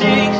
takes